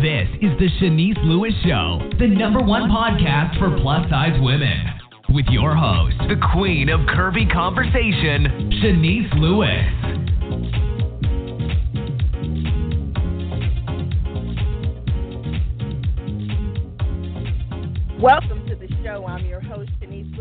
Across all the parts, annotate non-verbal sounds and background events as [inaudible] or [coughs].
This is the Shanice Lewis Show, the number one podcast for plus size women. With your host, the queen of curvy conversation, Shanice Lewis. Welcome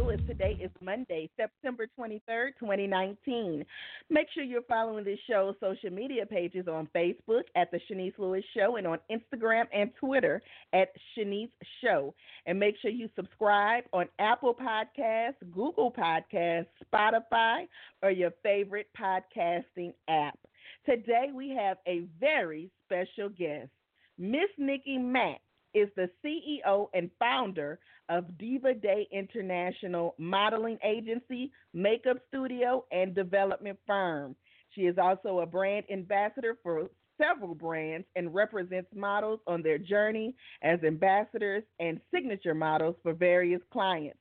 Lewis. Today is Monday, September 23rd, 2019. Make sure you're following this show's social media pages on Facebook at The Shanice Lewis Show and on Instagram and Twitter at Shanice Show. And make sure you subscribe on Apple Podcasts, Google Podcasts, Spotify, or your favorite podcasting app. Today we have a very special guest, Miss Nickee Mack is the CEO and founder of Diva Day International Modeling Agency, makeup studio, and development firm. She is also a brand ambassador for several brands and represents models on their journey as ambassadors and signature models for various clients.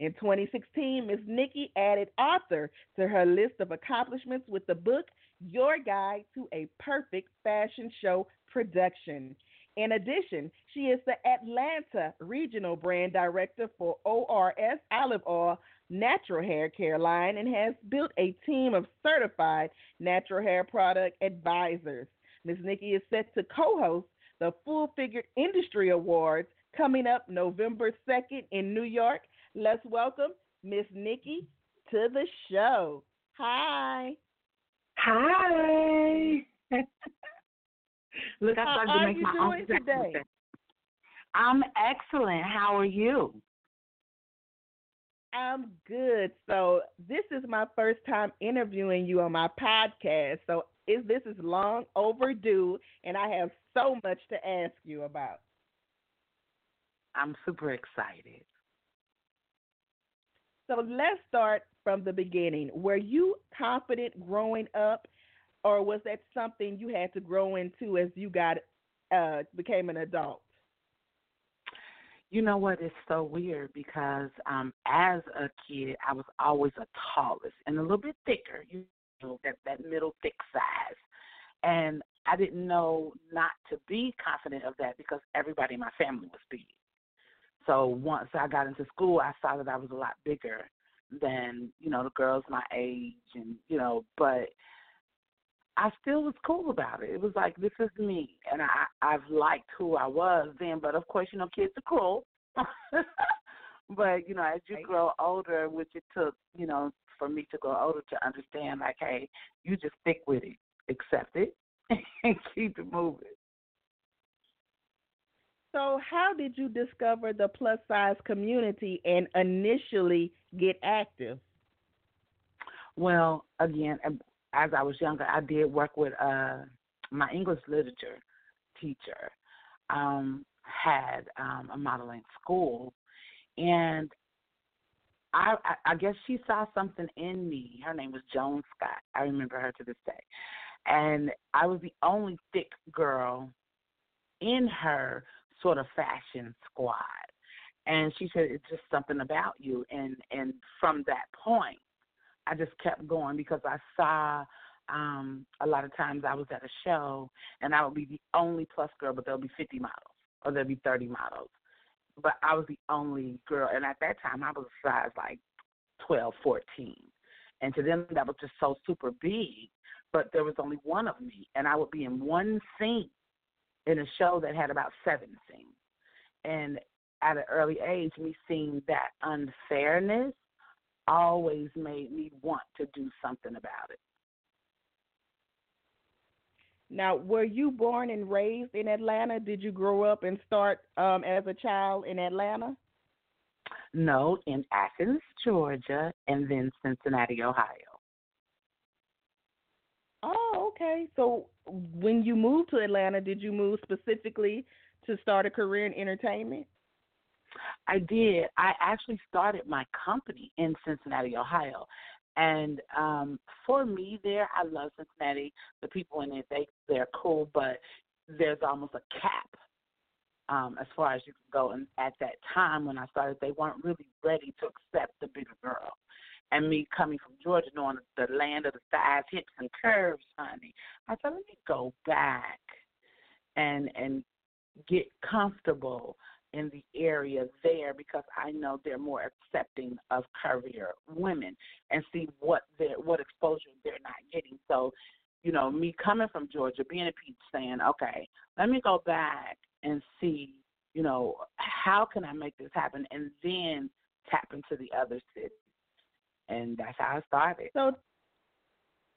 In 2016, Ms. Nickee added author to her list of accomplishments with the book Your Guide to a Perfect Fashion Show Production. In addition, she is the Atlanta Regional Brand Director for ORS Olive Oil Natural Hair Care line and has built a team of certified natural hair product advisors. Ms. Nickee is set to co host the Full Figured Industry Awards coming up November 2nd in New York. Let's welcome Miss Nickee to the show. Hi. Hi. [laughs] [laughs] Look, I How started are to make you my doing own today? today. I'm excellent. How are you? I'm good. So this is my first time interviewing you on my podcast. So is this is long overdue, and I have so much to ask you about. I'm super excited. So let's start from the beginning. Were you confident growing up, or was that something you had to grow into as you got uh, became an adult? You know what? It's so weird because um as a kid, I was always a tallest and a little bit thicker. You know that that middle thick size, and I didn't know not to be confident of that because everybody in my family was big. So once I got into school, I saw that I was a lot bigger than you know the girls my age, and you know, but I still was cool about it. It was like this is me, and I I've liked who I was then. But of course, you know, kids are cruel. [laughs] but you know, as you grow older, which it took, you know, for me to grow older to understand, like, hey, you just stick with it, accept it, [laughs] and keep it moving. So, how did you discover the plus size community and initially get active? Well, again, as I was younger, I did work with uh my English literature teacher. Um, had um, a modeling school, and I, I I guess she saw something in me. Her name was Joan Scott. I remember her to this day, and I was the only thick girl in her sort of fashion squad. And she said, "It's just something about you." And and from that point, I just kept going because I saw um a lot of times I was at a show and I would be the only plus girl, but there'll be 50 models or there'll be 30 models. But I was the only girl, and at that time I was a size like 12, 14. And to them that was just so super big, but there was only one of me, and I would be in one scene in a show that had about seven scenes. And at an early age, me seeing that unfairness always made me want to do something about it. Now, were you born and raised in Atlanta? Did you grow up and start um, as a child in Atlanta? No, in Athens, Georgia, and then Cincinnati, Ohio. Oh, okay. So, when you moved to Atlanta, did you move specifically to start a career in entertainment? I did. I actually started my company in Cincinnati, Ohio. And um for me there, I love Cincinnati. The people in it, they they're cool, but there's almost a cap um as far as you can go. And at that time when I started, they weren't really ready to accept the bigger girl. And me coming from Georgia, knowing the land of the thighs, hips, and curves, honey, I said, let me go back and and get comfortable in the area there because I know they're more accepting of curvier women and see what their what exposure they're not getting. So, you know, me coming from Georgia, being a peach saying, Okay, let me go back and see, you know, how can I make this happen and then tap into the other cities. And that's how I started. So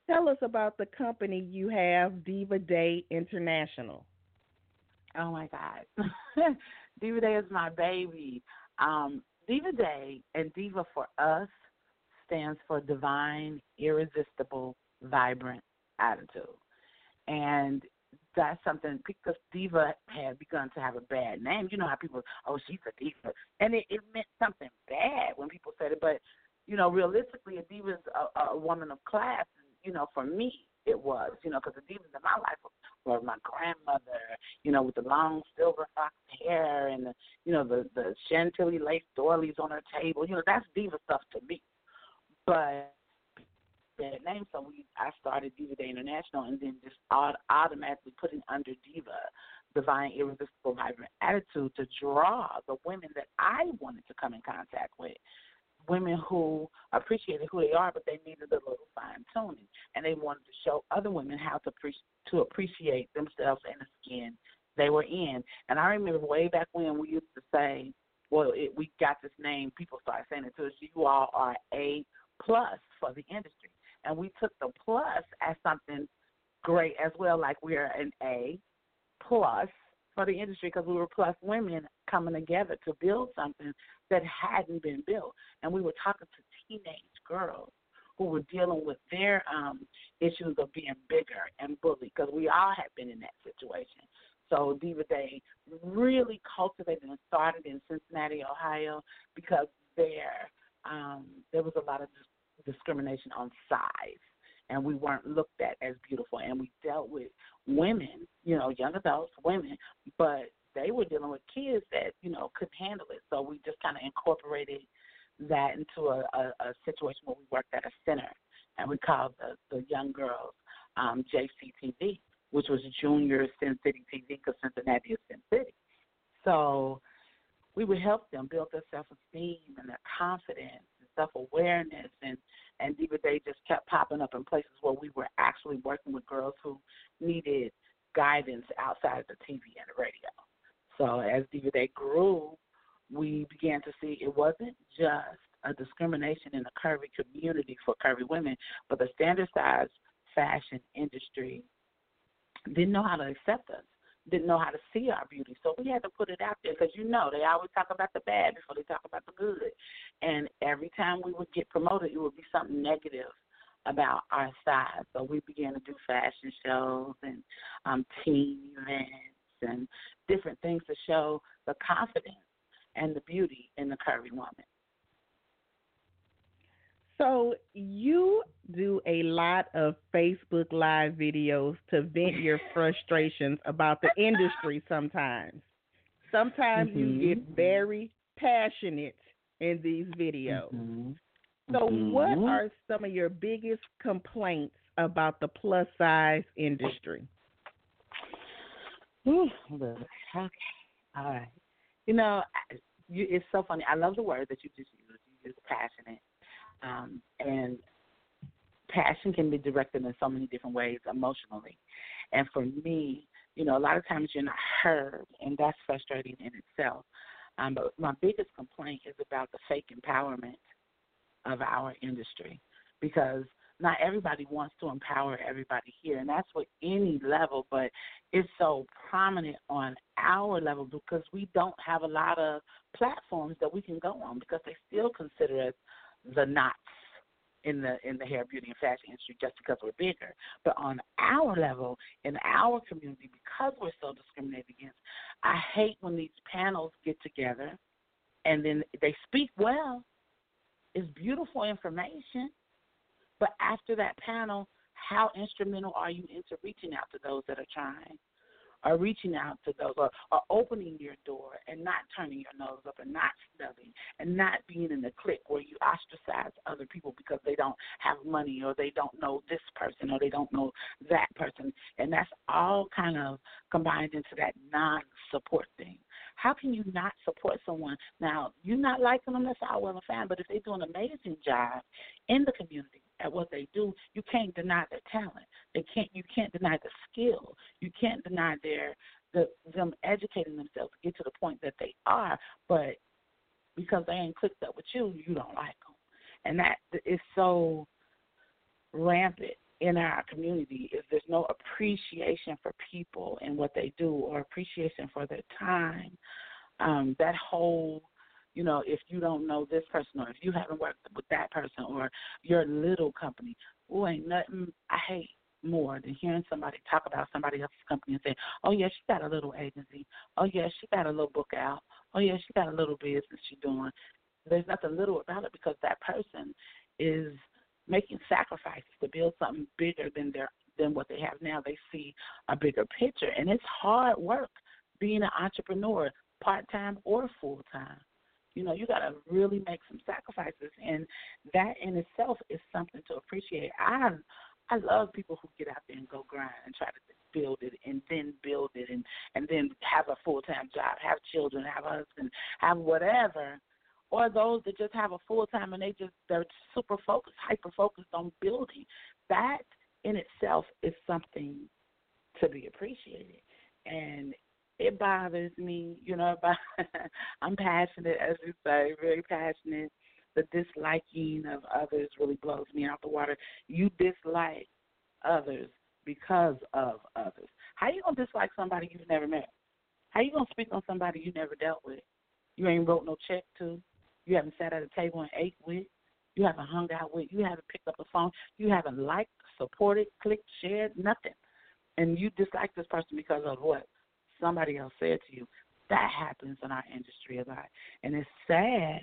tell us about the company you have, Diva Day International. Oh my God. [laughs] Diva Day is my baby. Um, Diva Day and Diva for us stands for divine, irresistible, vibrant attitude. And that's something because Diva had begun to have a bad name. You know how people, oh, she's a diva, and it, it meant something bad when people said it. But you know, realistically, a diva is a, a woman of class. You know, for me, it was. You know, because the divas in my life were my grandmother. You know, with the long silver fox hair and the, you know, the the chantilly lace doilies on her table. You know, that's diva stuff to me. But that name, so we I started Diva Day International, and then just automatically putting under Diva, divine, irresistible, vibrant attitude to draw the women that I wanted to come in contact with women who appreciated who they are, but they needed a little fine tuning, and they wanted to show other women how to pre- to appreciate themselves and the skin they were in. And I remember way back when we used to say, "Well, it, we got this name." People started saying it to us. You all are a plus for the industry, and we took the plus as something great as well. Like we're an A plus for the industry because we were plus women coming together to build something that hadn't been built. And we were talking to teenage girls who were dealing with their um, issues of being bigger and bullied because we all had been in that situation. So Diva Day really cultivated and started in Cincinnati, Ohio, because there um, there was a lot of discrimination on size, and we weren't looked at as beautiful. And we dealt with women, you know, young adults, women, but they were dealing with kids that you know couldn't handle it. So we just kind of incorporated that into a, a, a situation where we worked at a center, and we called the the young girls um, JCTV, which was Junior Sin City TV because Cincinnati is Sin City. So we would help them build their self esteem and their confidence self awareness and and Diva Day just kept popping up in places where we were actually working with girls who needed guidance outside of the TV and the radio. So as Diva Day grew, we began to see it wasn't just a discrimination in the curvy community for curvy women, but the standard size fashion industry didn't know how to accept us, didn't know how to see our beauty. So we had to put it out there because you know they always talk about the bad before they talk about the good. And every time we would get promoted, it would be something negative about our size. So we began to do fashion shows and um, teen events and different things to show the confidence and the beauty in the curvy woman. So you do a lot of Facebook Live videos to vent your [laughs] frustrations about the industry sometimes. Sometimes mm-hmm. you get very passionate in these videos. Mm-hmm. So mm-hmm. what are some of your biggest complaints about the plus size industry? Ooh, okay. All right. You know, you, it's so funny. I love the word that you just used. You used passionate, um, and passion can be directed in so many different ways emotionally. And for me, you know, a lot of times you're not heard, and that's frustrating in itself. Um, but my biggest complaint is about the fake empowerment of our industry because not everybody wants to empower everybody here, and that's what any level, but it's so prominent on our level because we don't have a lot of platforms that we can go on because they still consider us the knots in the in the hair, beauty, and fashion industry just because we're bigger. But on our level, in our community, because we're so discriminated against, I hate when these panels get together and then they speak well. It's beautiful information but after that panel, how instrumental are you into reaching out to those that are trying? Or reaching out to those or opening your door and not turning your nose up and not snubbing and not being in the clique where you ostracize other people because they don't have money or they don't know this person or they don't know that person. And that's all kind of combined into that non support thing. How can you not support someone? Now, you're not liking them, that's all well and fine, but if they do an amazing job in the community, at what they do, you can't deny their talent. They can't you can't deny the skill. You can't deny their the them educating themselves to get to the point that they are, but because they ain't clicked up with you, you don't like them. And that is so rampant in our community is there's no appreciation for people and what they do or appreciation for their time. Um, that whole you know, if you don't know this person or if you haven't worked with that person or your little company, oh, ain't nothing I hate more than hearing somebody talk about somebody else's company and say, oh, yeah, she got a little agency. Oh, yeah, she got a little book out. Oh, yeah, she got a little business she's doing. There's nothing little about it because that person is making sacrifices to build something bigger than their than what they have now. They see a bigger picture, and it's hard work being an entrepreneur, part time or full time. You know, you got to really make some sacrifices, and that in itself is something to appreciate. I I love people who get out there and go grind and try to build it, and then build it, and and then have a full time job, have children, have a husband, have whatever. Or those that just have a full time and they just they're super focused, hyper focused on building. That in itself is something to be appreciated. And it bothers me, you know. But [laughs] I'm passionate, as you say, very passionate. The disliking of others really blows me out the water. You dislike others because of others. How you gonna dislike somebody you've never met? How you gonna speak on somebody you never dealt with? You ain't wrote no check to. You haven't sat at a table and ate with. You haven't hung out with. You haven't picked up the phone. You haven't liked, supported, clicked, shared, nothing. And you dislike this person because of what? Somebody else said to you. That happens in our industry a lot. And it's sad,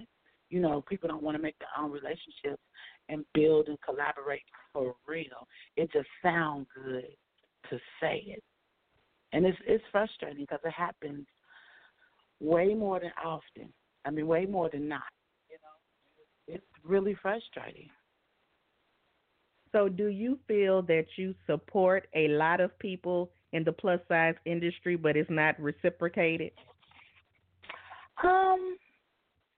you know, people don't want to make their own relationships and build and collaborate for real. It just sounds good to say it. And it's it's frustrating because it happens way more than often. I mean, way more than not. You know, it's really frustrating. So, do you feel that you support a lot of people in the plus size industry, but it's not reciprocated? Um,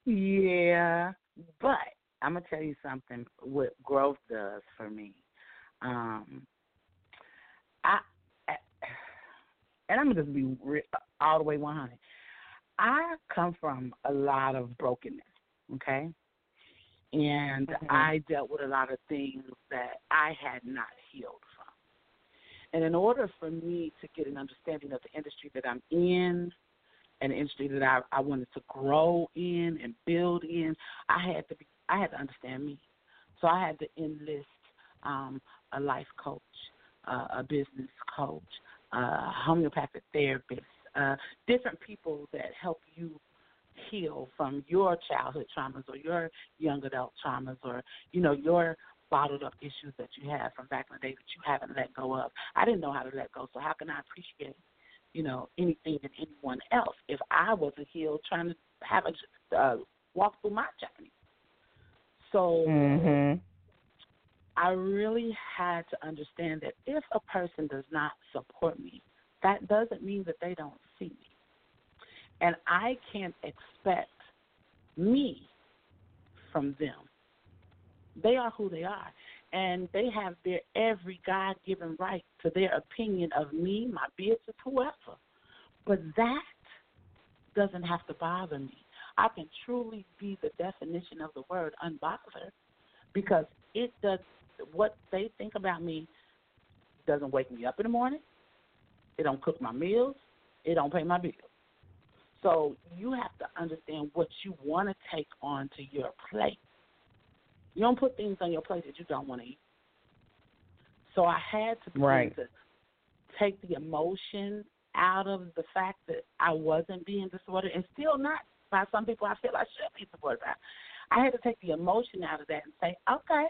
yeah, but I'm gonna tell you something. What growth does for me, um, I, and I'm gonna just be re- all the way 100. I come from a lot of brokenness, okay, and mm-hmm. I dealt with a lot of things that I had not healed and in order for me to get an understanding of the industry that I'm in, an industry that I, I wanted to grow in and build in, I had to be I had to understand me. So I had to enlist um, a life coach, uh, a business coach, a homeopathic therapist, uh, different people that help you heal from your childhood traumas or your young adult traumas or you know your bottled up issues that you have from back in the day that you haven't let go of. I didn't know how to let go, so how can I appreciate, you know, anything and anyone else if I wasn't healed trying to have a uh, walk through my journey? So mm-hmm. I really had to understand that if a person does not support me, that doesn't mean that they don't see me. And I can't expect me from them they are who they are. And they have their every God given right to their opinion of me, my business, whoever. But that doesn't have to bother me. I can truly be the definition of the word unbothered because it does what they think about me doesn't wake me up in the morning. It don't cook my meals. It don't pay my bills. So you have to understand what you want to take on to your plate. You don't put things on your plate that you don't want to eat. So I had to right. to take the emotion out of the fact that I wasn't being supported and still not by some people I feel I should be supported by. I had to take the emotion out of that and say, okay,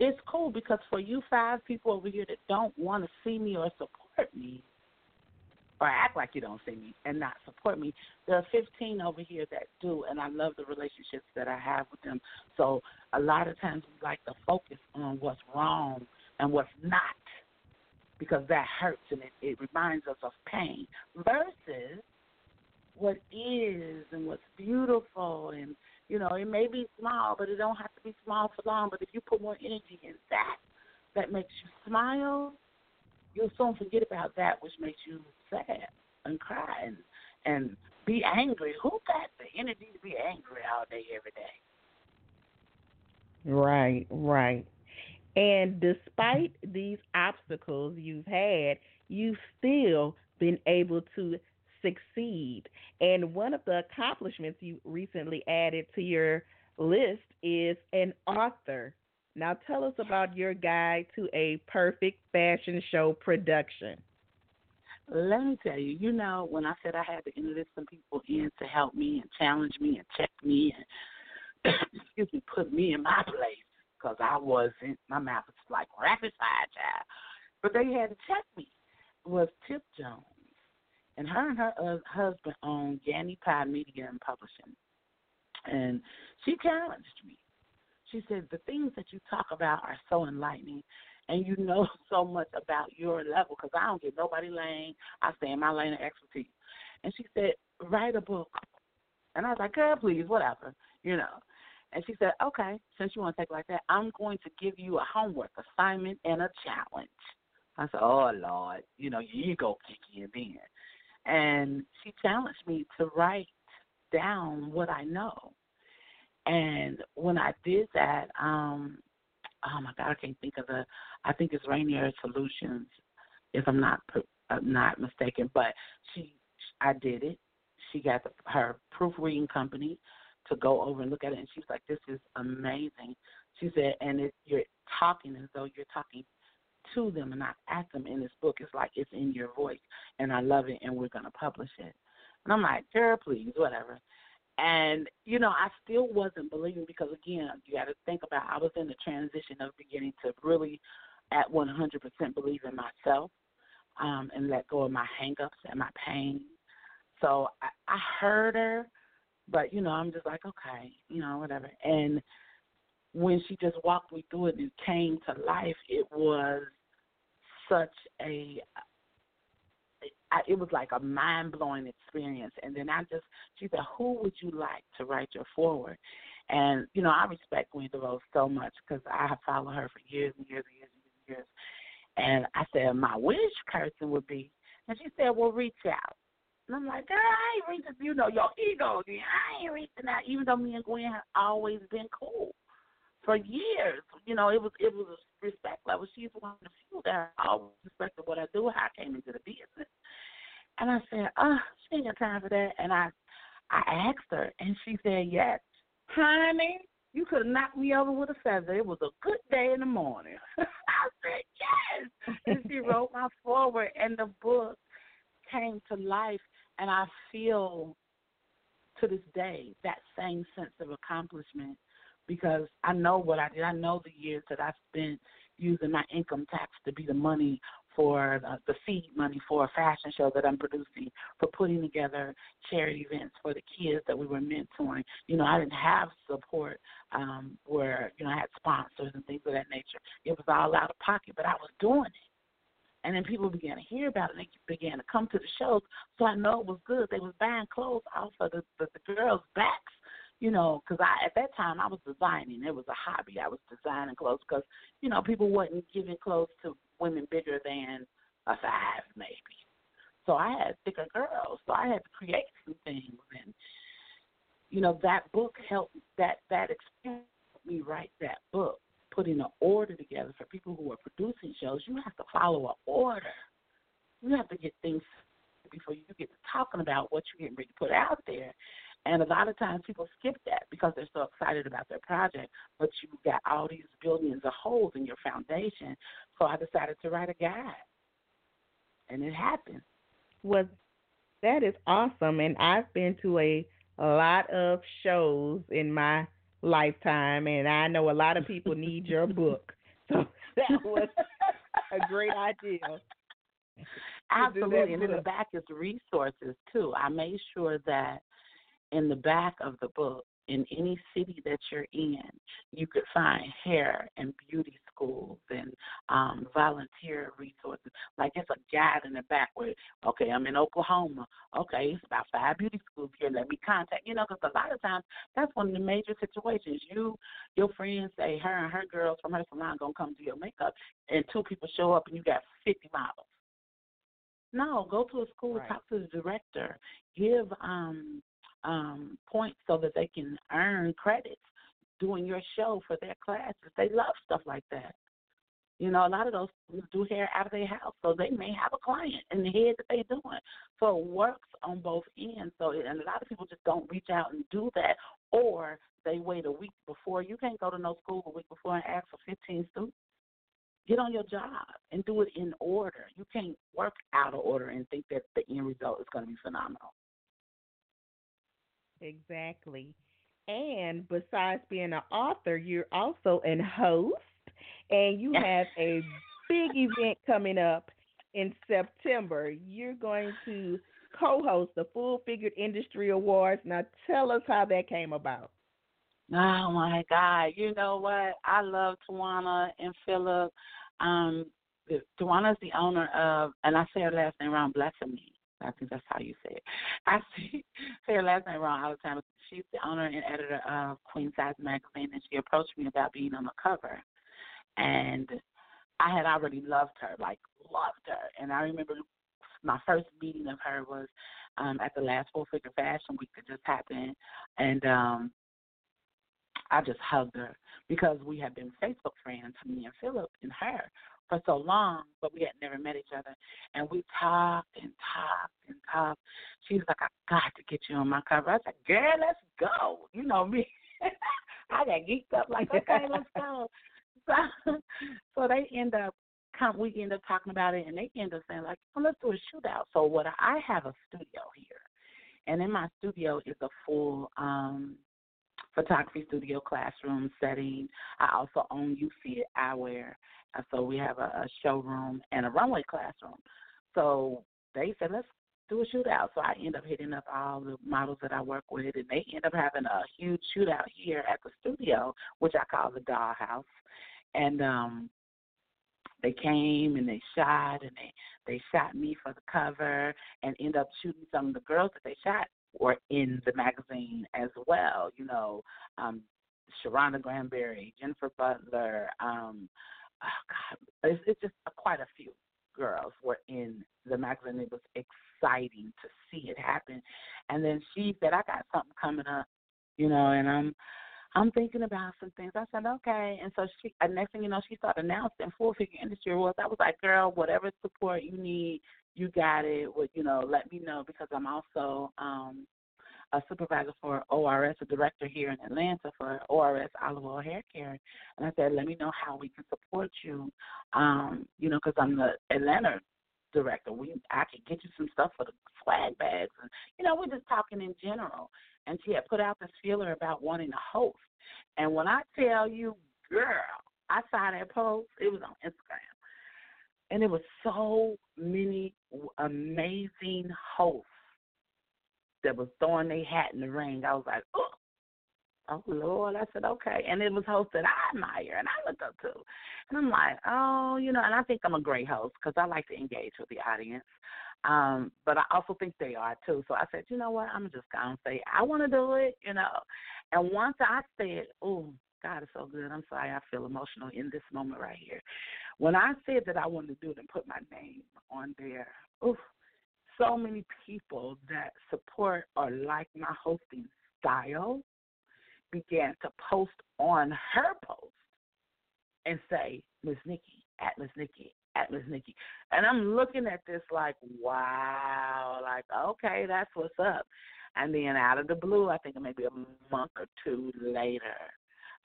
it's cool because for you five people over here that don't want to see me or support me, or act like you don't see me and not support me. There are 15 over here that do, and I love the relationships that I have with them. So a lot of times we like to focus on what's wrong and what's not because that hurts and it, it reminds us of pain versus what is and what's beautiful and you know it may be small but it don't have to be small for long but if you put more energy in that that makes you smile you'll soon forget about that which makes you sad and cry and, and be angry who got the energy to be angry all day every day right right and despite these obstacles you've had you've still been able to succeed. And one of the accomplishments you recently added to your list is an author. Now, tell us about your guide to a perfect fashion show production. Let me tell you, you know, when I said I had to enlist some people in to help me and challenge me and check me and, [coughs] excuse me, put me in my place because I wasn't, my mouth was like rapid fire child. But they had to check me. Was Tip Jones and her and her uh, husband own Yanni Pie Media and Publishing. And she challenged me. She said, The things that you talk about are so enlightening, and you know [laughs] so much about your level because I don't get nobody lane. I stay in my lane of expertise. And she said, Write a book. And I was like, Girl, please, whatever, you know. And she said, Okay, since you want to take it like that, I'm going to give you a homework assignment and a challenge. I said, Oh Lord, you know, your ego kicking in and she challenged me to write down what I know. And when I did that, um, oh my God, I can't think of the. I think it's Rainier Solutions, if I'm not uh, not mistaken. But she, I did it. She got the, her proofreading company to go over and look at it, and she was like, "This is amazing." She said, "And it, you're talking as though you're talking to them and not at them in this book. It's like it's in your voice, and I love it, and we're gonna publish it. And I'm like, girl, please, whatever. And you know, I still wasn't believing because again, you got to think about I was in the transition of beginning to really, at 100% believe in myself, um, and let go of my hangups and my pain. So I, I heard her, but you know, I'm just like, okay, you know, whatever. And when she just walked me through it and came to life, it was such a I, it was like a mind blowing experience. And then I just, she said, "Who would you like to write your forward?" And you know, I respect Gwen DeVoe so much because I have followed her for years and years and years and years. And I said, my wish person would be, and she said, "Well, reach out." And I'm like, "Girl, I ain't reaching. You know, your ego. I ain't reaching out." Even though me and Gwen have always been cool for years. You know, it was it was a respect level. She's one of the few that I always respected what I do, how I came into the business. And I said, Oh, she ain't got time for that and I I asked her and she said, Yes. Honey, you could have knocked me over with a feather. It was a good day in the morning. [laughs] I said, Yes and she [laughs] wrote my forward and the book came to life and I feel to this day that same sense of accomplishment because I know what I did. I know the years that I spent using my income tax to be the money for the, the seed money for a fashion show that I'm producing, for putting together charity events for the kids that we were mentoring. You know, I didn't have support um, where, you know, I had sponsors and things of that nature. It was all out of pocket, but I was doing it. And then people began to hear about it and they began to come to the shows. So I know it was good. They was buying clothes off of the, the, the girls' backs you know, because I at that time I was designing. It was a hobby. I was designing clothes because you know people wasn't giving clothes to women bigger than a five maybe. So I had thicker girls. So I had to create some things, and you know that book helped. That that experience helped me write that book, putting an order together for people who are producing shows. You have to follow an order. You have to get things before you get to talking about what you're getting ready to put out there. And a lot of times people skip that because they're so excited about their project, but you've got all these billions of holes in your foundation. So I decided to write a guide. And it happened. Was that is awesome and I've been to a, a lot of shows in my lifetime and I know a lot of people need your book. [laughs] So that was a great idea. [laughs] Absolutely, and in the back is resources too. I made sure that in the back of the book in any city that you're in, you could find hair and beauty schools and um, volunteer resources. Like it's a guide in the back where, okay, I'm in Oklahoma. Okay, it's about five beauty schools here. Let me contact. You know, because a lot of times that's one of the major situations. You, your friends say her and her girls from her salon gonna come do your makeup, and two people show up and you got 50 models. No, go to a school, right. talk to the director, give um um, points so that they can earn credits doing your show for their classes. They love stuff like that. You know, a lot of those do hair out of their house, so they may have a client in the head that they're doing. So it works on both ends. So, and a lot of people just don't reach out and do that, or they wait a week before. You can't go to no school a week before and ask for 15 students. Get on your job and do it in order. You can't work out of order and think that the end result is going to be phenomenal. Exactly. And besides being an author, you're also an host, and you have a big event coming up in September. You're going to co host the Full Figured Industry Awards. Now, tell us how that came about. Oh my God! You know what? I love Tawana and Philip. Um, Tawana's the owner of, and I say her last name wrong, Blessing Me. I think that's how you say it. [laughs] I see, say her last name wrong all the time. She's the owner and editor of Queen Size Magazine, and she approached me about being on the cover. And I had already loved her, like loved her. And I remember my first meeting of her was um at the last Full Figure Fashion Week that just happened, and um I just hugged her because we had been Facebook friends, me and Philip and her, for so long, but we had never met each other. And we talked and talked and talked. She was like, I got to get you on my cover. I said, girl, let's go. You know me. [laughs] I got geeked up like, okay, let's go. [laughs] So, [laughs] so they end up come we end up talking about it and they end up saying like, well, let's do a shootout. So what I have a studio here. And in my studio is a full um photography studio classroom setting. I also own UC Eyewear. So we have a, a showroom and a runway classroom. So they said, let's do a shootout. So I end up hitting up all the models that I work with, and they end up having a huge shootout here at the studio, which I call the dollhouse. And um they came and they shot and they they shot me for the cover and end up shooting some of the girls that they shot were in the magazine as well. You know, um, Sharonda Granberry, Jennifer Butler, um, oh God, it's, it's just quite a few girls were in the magazine. It was exciting to see it happen. And then she said, "I got something coming up," you know, and I'm. I'm thinking about some things. I said, okay. And so she, uh, next thing you know, she started announcing full figure industry awards. I was like, girl, whatever support you need, you got it. Would you know, let me know because I'm also um a supervisor for ORS, a director here in Atlanta for ORS Olive Oil Hair Care. And I said, let me know how we can support you, um, you know, because I'm the Atlanta director. We I could get you some stuff for the swag bags, and you know, we're just talking in general. And she had put out this feeler about wanting to host. And when I tell you, girl, I saw that post. It was on Instagram, and it was so many amazing hosts that was throwing their hat in the ring. I was like, oh, oh Lord. I said, okay. And it was hosted I admire and I look up to. And I'm like, oh, you know, and I think I'm a great host because I like to engage with the audience. Um, but I also think they are too. So I said, you know what? I'm just gonna say I want to do it, you know. And once I said, oh, God is so good. I'm sorry, I feel emotional in this moment right here. When I said that I wanted to do it and put my name on there, oof, so many people that support or like my hosting style began to post on her post and say, Miss Nickee, at Miss Nickee, at Miss Nickee. And I'm looking at this like, wow, like, okay, that's what's up. And then out of the blue, I think maybe a month or two later,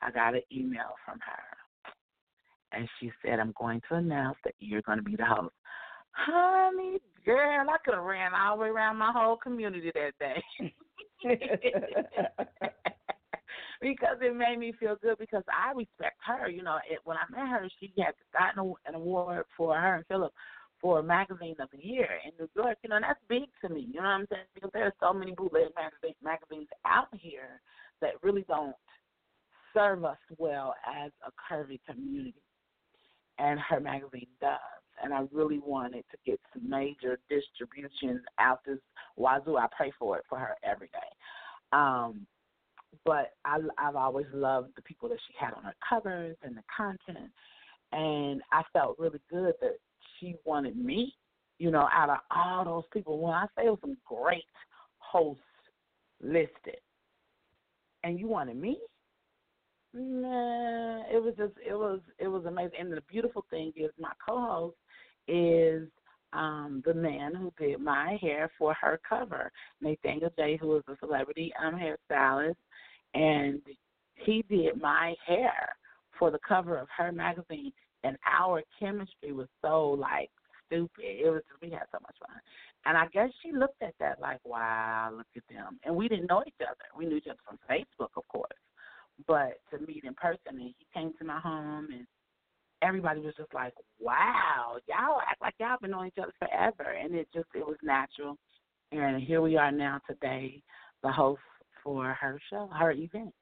I got an email from her. And she said, I'm going to announce that you're going to be the host. Honey, girl, I could have ran all the way around my whole community that day. [laughs] [laughs] because it made me feel good because I respect her. You know, it, when I met her, she had gotten an award for her and Philip for magazine of the year in New York. You know, and that's big to me. You know what I'm saying? Because there are so many bootleg magazine, magazines out here that really don't serve us well as a curvy community, and her magazine does. And I really wanted to get some major distribution out this wazoo. I pray for it for her every day. Um, but I, I've always loved the people that she had on her covers and the content, and I felt really good that she wanted me. You know, out of all those people, when I say it was some great hosts listed, and you wanted me, nah, it was just it was it was amazing. And the beautiful thing is, my co-host is um, the man who did my hair for her cover, Nathaniel J, who is a celebrity um, hairstylist, and he did my hair for the cover of her magazine. And our chemistry was so like stupid. It was we had so much fun. And I guess she looked at that like, wow, look at them. And we didn't know each other. We knew each other from Facebook, of course. But to meet in person, and he came to my home, and everybody was just like, "Wow, y'all act like y'all been knowing each other forever," and it just it was natural. And here we are now today, the host for her show, her event.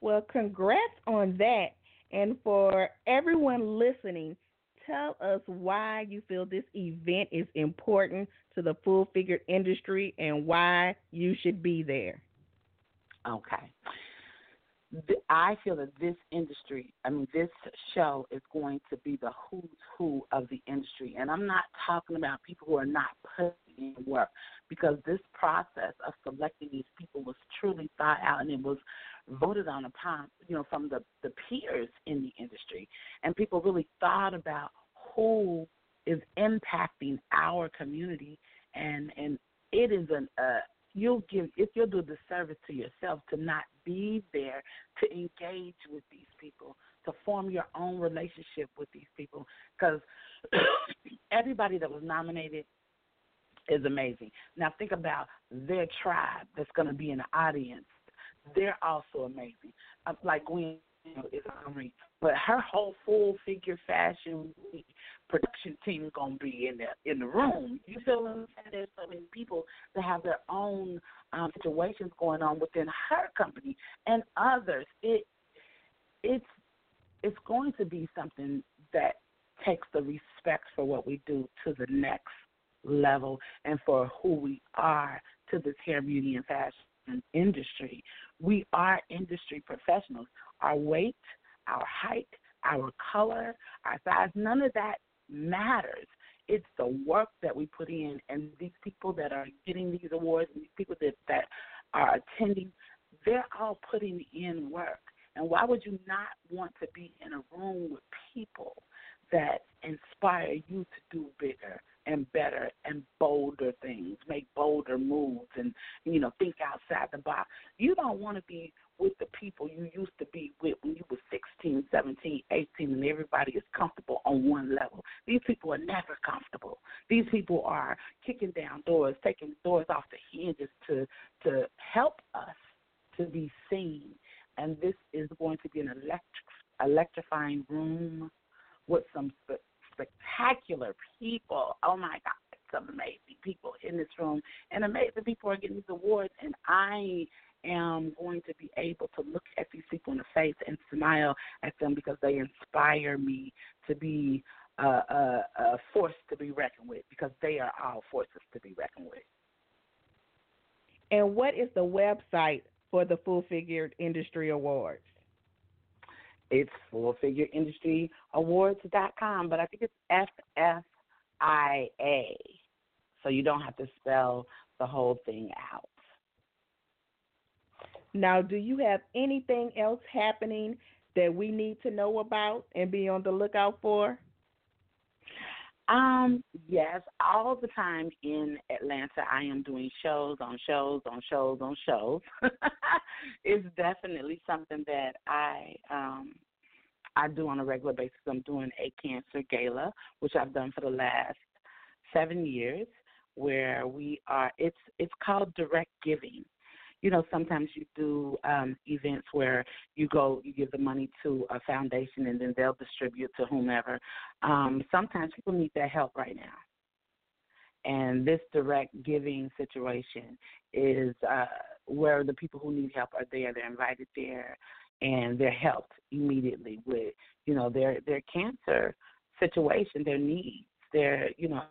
Well, congrats on that. And for everyone listening, tell us why you feel this event is important to the full figure industry and why you should be there. Okay. I feel that this industry, I mean, this show is going to be the who's who of the industry. And I'm not talking about people who are not putting in work because this process of selecting these people was truly thought out and it was voted on upon, you know, from the, the peers in the industry. And people really thought about who is impacting our community and and it is an uh you'll give if you'll do the service to yourself to not be there to engage with these people to form your own relationship with these people. Because [coughs] everybody that was nominated is amazing. Now think about their tribe that's going to be in the audience. They're also amazing. Uh, like gwen is hungry but her whole full figure fashion production team gonna be in the in the room. You feel what I'm saying? There's so many people that have their own um, situations going on within her company and others. It it's it's going to be something that takes the respect for what we do to the next level and for who we are to this hair, beauty, and fashion industry. We are industry professionals. Our weight, our height, our color, our size, none of that matters. It's the work that we put in, and these people that are getting these awards, and these people that that are attending, they're all putting in work. And why would you not want to be in a room with people that inspire you to do bigger and better and bolder things, make bolder moves, and you know think outside the box? You don't want to be with the people you used to be with when you were 16, 17, 18, and everybody is comfortable on one level. These people are never comfortable. These people are kicking down doors, taking doors off the hinges to to help us to be seen. And this is going to be an electric, electrifying room with some spectacular people. Oh my God, some amazing people in this room, and amazing people are getting these awards. And I am going to be able to look at these people in the face and smile at them because they inspire me to be a, a, a force to be reckoned with because they are all forces to be reckoned with. And what is the website for the Full Figured Industry Awards? It's fullfigureindustry.awards.com, but I think it's F F I A. So you don't have to spell the whole thing out. Now, do you have anything else happening that we need to know about and be on the lookout for? Um, yes, all the time in Atlanta, I am doing shows on shows on shows on shows. [laughs] it's definitely something that I um I do on a regular basis. I'm doing a cancer gala, which I've done for the last seven years, where we are. It's it's called direct giving, you know, sometimes you do um, events where you go, you give the money to a foundation, and then they'll distribute to whomever. Um, sometimes people need that help right now. And this direct giving situation is uh, where the people who need help are there. They're invited there, and they're helped immediately with you know their their cancer situation, their needs, their you know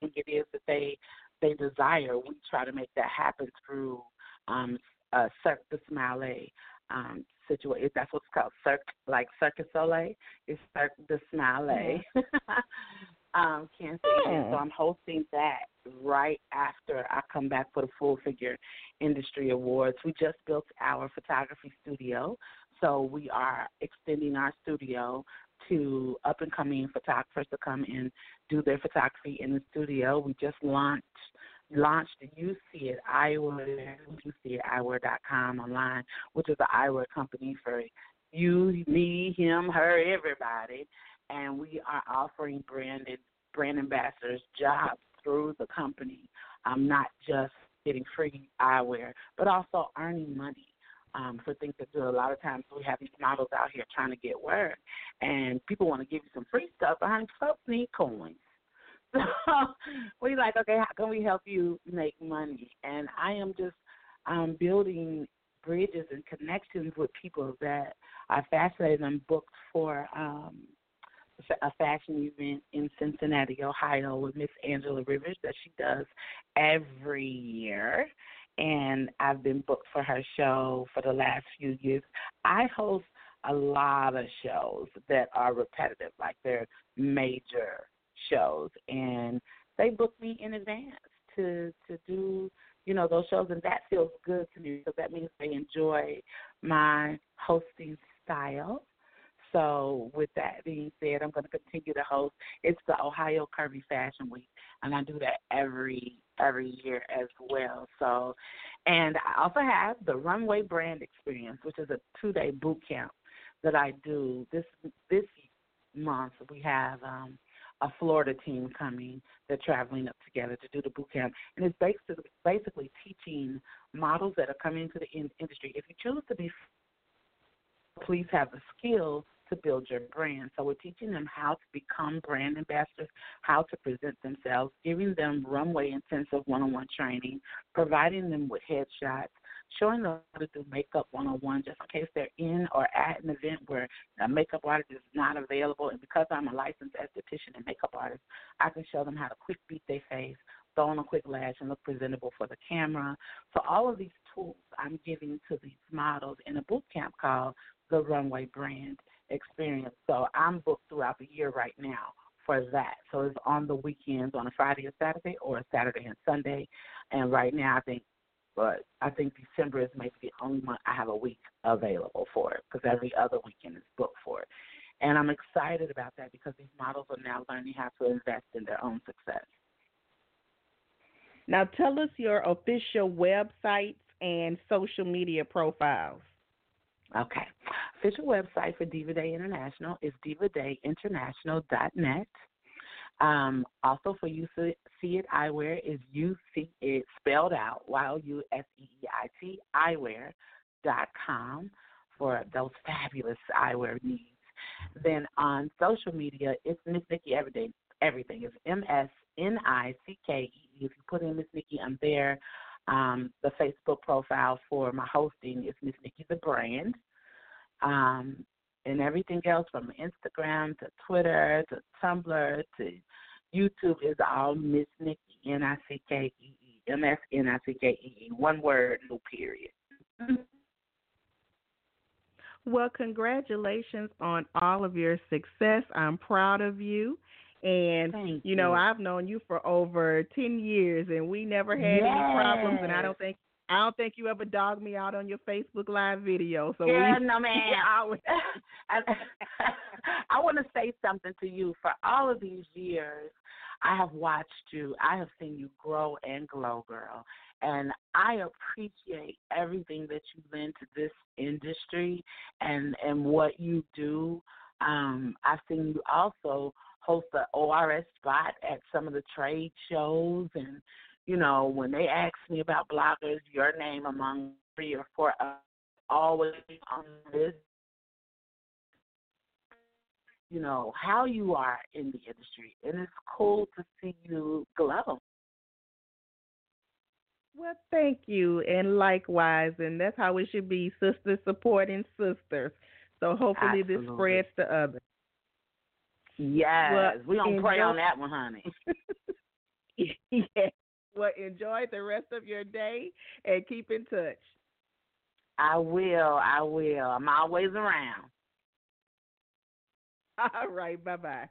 it is that they they desire. We try to make that happen through um, uh, Cirque du Smile um, situation. That's what's called Cirque, like Cirque du Soleil. It's Cirque du. Mm-hmm. [laughs] um, Cancer. Mm. So I'm hosting that right after I come back for the Full Figured Industry Awards. We just built our photography studio, so we are extending our studio to up and coming photographers to come and do their photography in the studio. We just launched launched You See It Eyewear, you see it eyewear.com online, which is an eyewear company for you, me, him, her, everybody. And we are offering branded brand ambassadors jobs through the company. Um, not just getting free eyewear, but also earning money um, for things to do. A lot of times we have these models out here trying to get work, and people want to give you some free stuff, but honey, folks need coins. [laughs] So we like, okay, how can we help you make money? And I am just um, building bridges and connections with people that are fascinated and booked for um, a fashion event in Cincinnati, Ohio, with Miss Angela Rivers that she does every year and I've been booked for her show for the last few years. I host a lot of shows that are repetitive, like they're major shows, and they book me in advance to to do you know those shows, and that feels good to me because that means they enjoy my hosting style. So, with that being said, I'm going to continue to host. It's the Ohio Curvy Fashion Week, and I do that every every year as well. So, and I also have the Runway Brand Experience, which is a two day boot camp that I do this this month. We have um, a Florida team coming. They're traveling up together to do the boot camp, and it's basically basically teaching models that are coming into the in- industry. If you choose to be, please have the skills to build your brand. So we're teaching them how to become brand ambassadors, how to present themselves, giving them runway intensive one-on-one training, providing them with headshots, showing them how to do makeup one-on-one just in case they're in or at an event where a makeup artist is not available. And because I'm a licensed esthetician and makeup artist, I can show them how to quick beat their face, throw on a quick lash, and look presentable for the camera. So all of these tools I'm giving to these models in a boot camp called the Runway Brand experience. So I'm booked throughout the year right now for that. So it's on the weekends on a Friday or Saturday or a Saturday and Sunday. And right now I think but I think December is maybe the only month I have a week available for it because every other weekend is booked for it. And I'm excited about that because these models are now learning how to invest in their own success. Now, tell us your official websites and social media profiles. Okay. Official website for Diva Day International is divadayinternational.net. Um, also for You See It Eyewear is You See It spelled out Y U S E E I T eyewear.com for those fabulous eyewear needs. Then on social media, it's Miss Nickee Everyday. Everything is M S N I C K E. If you put in Miss Nickee, I'm there. Um, the Facebook profile for my hosting is Miss Nickee the Brand. Um, and everything else from Instagram to Twitter to Tumblr to YouTube is all Miss Nickee N I C K E E M S N I C K E E one word no period. Mm-hmm. well, congratulations on all of your success. I'm proud of you. And Thank you know. I've known you for over ten years, and we never had yes. any problems. And I don't think I don't think you ever dogged me out on your Facebook Live video. So yeah, we, no [laughs] man. [laughs] [laughs] I, I want to say something to you. For all of these years, I have watched you. I have seen you grow and glow, girl. And I appreciate everything that you lend to this industry and and what you do. Um, I've seen you also host the ORS spot at some of the trade shows and you know, when they ask me about bloggers, your name among barrier for us always on this you know, how you are in the industry. And it's cool to see you glow. Well, thank you. And likewise. And that's how it should be sisters supporting sisters. So hopefully Absolutely. this spreads to others. Yes. Well, we don't pray on that one, honey. [laughs] [laughs] yes. Well, enjoy the rest of your day and keep in touch. I will, I will. I'm always around. [laughs] All right. Bye bye.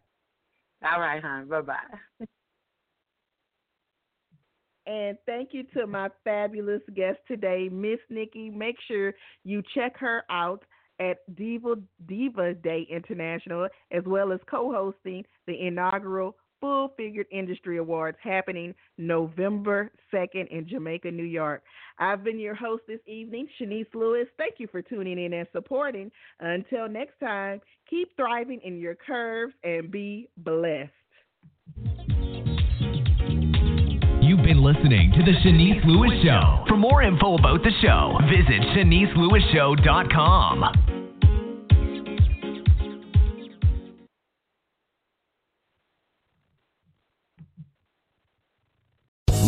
All right, hon. Bye bye. [laughs] And thank you to my fabulous guest today, Miss Nickee. Make sure you check her out at Diva Diva Day International, as well as co-hosting the inaugural Full Figured Industry Awards happening November 2nd in Jamaica, New York. I've been your host this evening, Shanice Lewis. Thank you for tuning in and supporting. Until next time, keep thriving in your curves and be blessed. You've been listening to The Shanice Lewis Show. For more info about the show, visit ShaniceLewisShow.com.